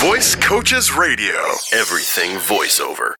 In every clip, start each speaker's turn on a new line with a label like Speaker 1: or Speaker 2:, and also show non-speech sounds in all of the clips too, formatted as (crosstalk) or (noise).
Speaker 1: Voice Coaches Radio. Everything voiceover.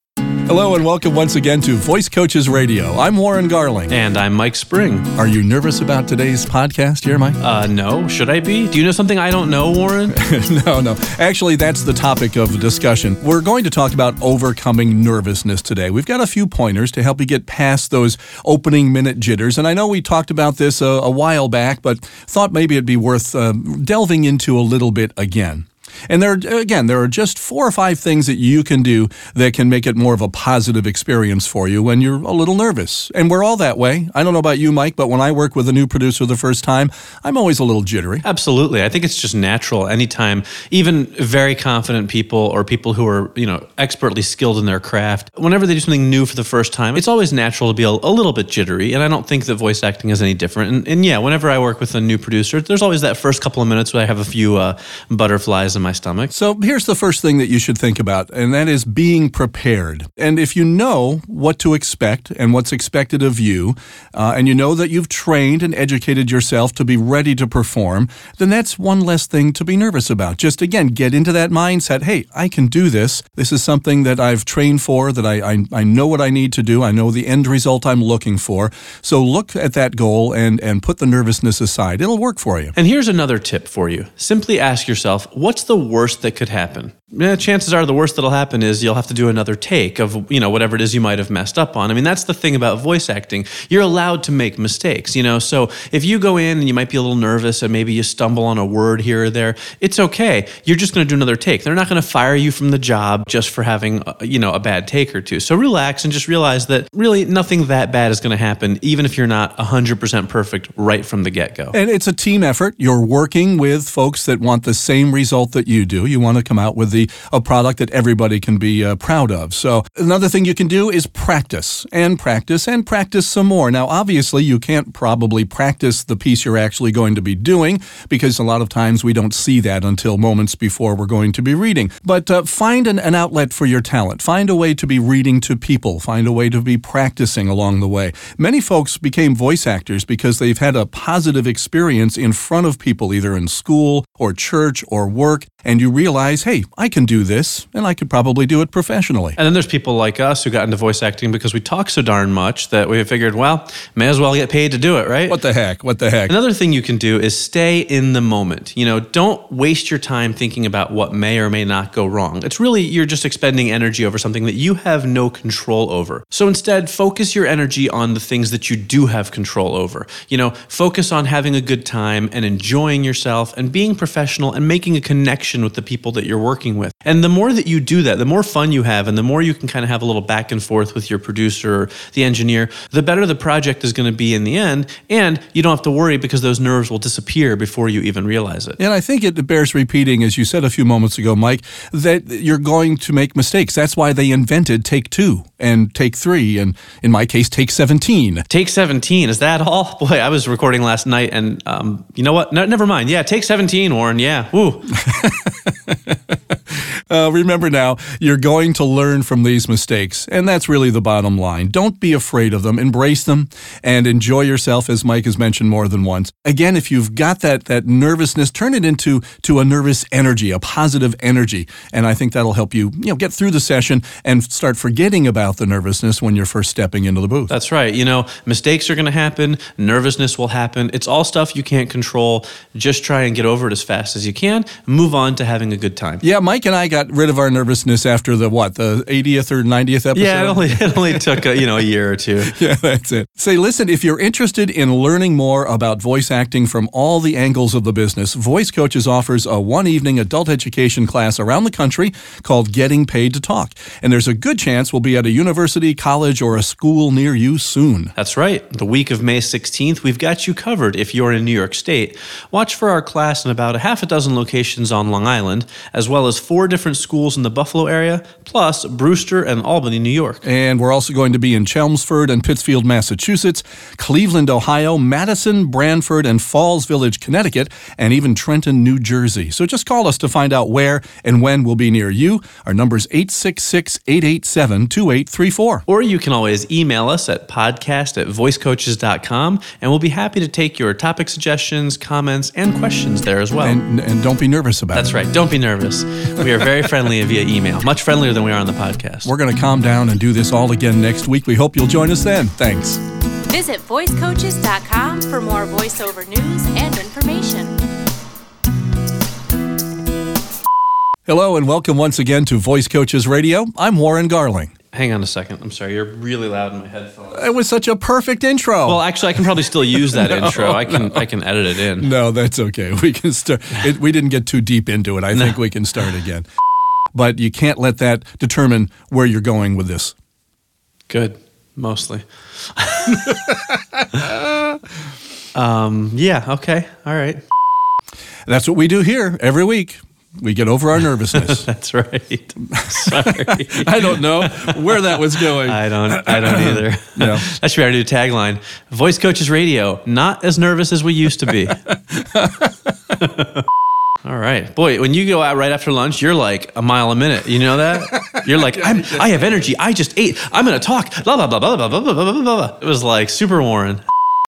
Speaker 2: Hello and welcome once again to Voice Coaches Radio. I'm Warren Garling.
Speaker 3: And I'm Mike Spring.
Speaker 2: Are you nervous about today's podcast here, Mike?
Speaker 3: Uh, no. Should I be? Do you know something I don't know, Warren? (laughs)
Speaker 2: no, no. Actually, that's the topic of discussion. We're going to talk about overcoming nervousness today. We've got a few pointers to help you get past those opening minute jitters. And I know we talked about this a, a while back, but thought maybe it'd be worth uh, delving into a little bit again. And there, again, there are just four or five things that you can do that can make it more of a positive experience for you when you're a little nervous. And we're all that way. I don't know about you, Mike, but when I work with a new producer the first time, I'm always a little jittery.
Speaker 3: Absolutely. I think it's just natural anytime, even very confident people or people who are, you know, expertly skilled in their craft, whenever they do something new for the first time, it's always natural to be a, a little bit jittery. And I don't think that voice acting is any different. And, and, yeah, whenever I work with a new producer, there's always that first couple of minutes where I have a few uh, butterflies in my stomach.
Speaker 2: So here's the first thing that you should think about, and that is being prepared. And if you know what to expect and what's expected of you, uh, and you know that you've trained and educated yourself to be ready to perform, then that's one less thing to be nervous about. Just again, get into that mindset hey, I can do this. This is something that I've trained for, that I, I, I know what I need to do. I know the end result I'm looking for. So look at that goal and, and put the nervousness aside. It'll work for you.
Speaker 3: And here's another tip for you simply ask yourself, what's the worst that could happen? Yeah, chances are the worst that'll happen is you'll have to do another take of you know whatever it is you might have messed up on. I mean that's the thing about voice acting. You're allowed to make mistakes, you know. So if you go in and you might be a little nervous and maybe you stumble on a word here or there, it's okay. You're just going to do another take. They're not going to fire you from the job just for having uh, you know a bad take or two. So relax and just realize that really nothing that bad is going to happen even if you're not 100% perfect right from the get-go.
Speaker 2: And it's a team effort. You're working with folks that want the same result that you do. You want to come out with the a product that everybody can be uh, proud of. So another thing you can do is practice and practice and practice some more. Now, obviously, you can't probably practice the piece you're actually going to be doing because a lot of times we don't see that until moments before we're going to be reading. But uh, find an, an outlet for your talent. Find a way to be reading to people. Find a way to be practicing along the way. Many folks became voice actors because they've had a positive experience in front of people, either in school or church or work, and you realize, hey, I can do this, and I could probably do it professionally.
Speaker 3: And then there's people like us who got into voice acting because we talk so darn much that we figured, well, may as well get paid to do it, right?
Speaker 2: What the heck? What the heck?
Speaker 3: Another thing you can do is stay in the moment. You know, don't waste your time thinking about what may or may not go wrong. It's really, you're just expending energy over something that you have no control over. So instead, focus your energy on the things that you do have control over. You know, focus on having a good time and enjoying yourself and being professional and making a connection with the people that you're working with. And the more that you do that, the more fun you have, and the more you can kind of have a little back and forth with your producer or the engineer, the better the project is going to be in the end. And you don't have to worry because those nerves will disappear before you even realize it.
Speaker 2: And I think it bears repeating, as you said a few moments ago, Mike, that you're going to make mistakes. That's why they invented take two and take three, and in my case, take 17.
Speaker 3: Take 17, is that all? (laughs) Boy, I was recording last night, and um, you know what? No, never mind. Yeah, take 17, Warren. Yeah. Woo.
Speaker 2: Uh, remember now, you're going to learn from these mistakes, and that's really the bottom line. Don't be afraid of them, embrace them, and enjoy yourself, as Mike has mentioned more than once. Again, if you've got that that nervousness, turn it into to a nervous energy, a positive energy, and I think that'll help you, you know, get through the session and start forgetting about the nervousness when you're first stepping into the booth.
Speaker 3: That's right. You know, mistakes are going to happen, nervousness will happen. It's all stuff you can't control. Just try and get over it as fast as you can. Move on to having a good time.
Speaker 2: Yeah, Mike and I got rid of our nervousness after the what, the 80th or 90th episode?
Speaker 3: Yeah, it only, it only took a, you know a year or two. (laughs)
Speaker 2: yeah, that's it. Say, listen, if you're interested in learning more about voice acting from all the angles of the business, Voice Coaches offers a one evening adult education class around the country called Getting Paid to Talk. And there's a good chance we'll be at a university, college, or a school near you soon.
Speaker 3: That's right. The week of May 16th, we've got you covered if you're in New York State. Watch for our class in about a half a dozen locations on Long Island, as well as four different different schools in the Buffalo area, plus Brewster and Albany, New York.
Speaker 2: And we're also going to be in Chelmsford and Pittsfield, Massachusetts, Cleveland, Ohio, Madison, Branford, and Falls Village, Connecticut, and even Trenton, New Jersey. So just call us to find out where and when we'll be near you. Our number is 866 887 2834.
Speaker 3: Or you can always email us at podcast at voicecoaches.com, and we'll be happy to take your topic suggestions, comments, and questions there as well.
Speaker 2: And, and don't be nervous about
Speaker 3: That's
Speaker 2: it.
Speaker 3: right. Don't be nervous. We are very friendly via email, much friendlier than we are on the podcast.
Speaker 2: We're going to calm down and do this all again next week. We hope you'll join us then. Thanks.
Speaker 4: Visit voicecoaches.com for more voiceover news and information.
Speaker 2: Hello and welcome once again to Voice Coaches Radio. I'm Warren Garling.
Speaker 3: Hang on a second. I'm sorry. You're really loud in my headphones.
Speaker 2: It was such a perfect intro.
Speaker 3: Well, actually, I can probably still use that (laughs) intro. I can I can edit it in.
Speaker 2: no, that's okay. We can start. It, we didn't get too deep into it. I think we can start again. But you can't let that determine where you're going with this.
Speaker 3: Good, mostly. (laughs) um, yeah. Okay. All right.
Speaker 2: That's what we do here every week. We get over our nervousness. (laughs)
Speaker 3: That's right. Sorry. (laughs)
Speaker 2: I don't know where that was going.
Speaker 3: I don't. I don't (clears throat) either.
Speaker 2: No.
Speaker 3: That should be our new tagline. Voice Coaches Radio. Not as nervous as we used to be. All right, boy. When you go out right after lunch, you're like a mile a minute. You know that? (laughs) You're like, I'm, I have energy. I just ate. I'm gonna talk. Blah blah blah blah blah blah blah blah blah blah. It was like super Warren.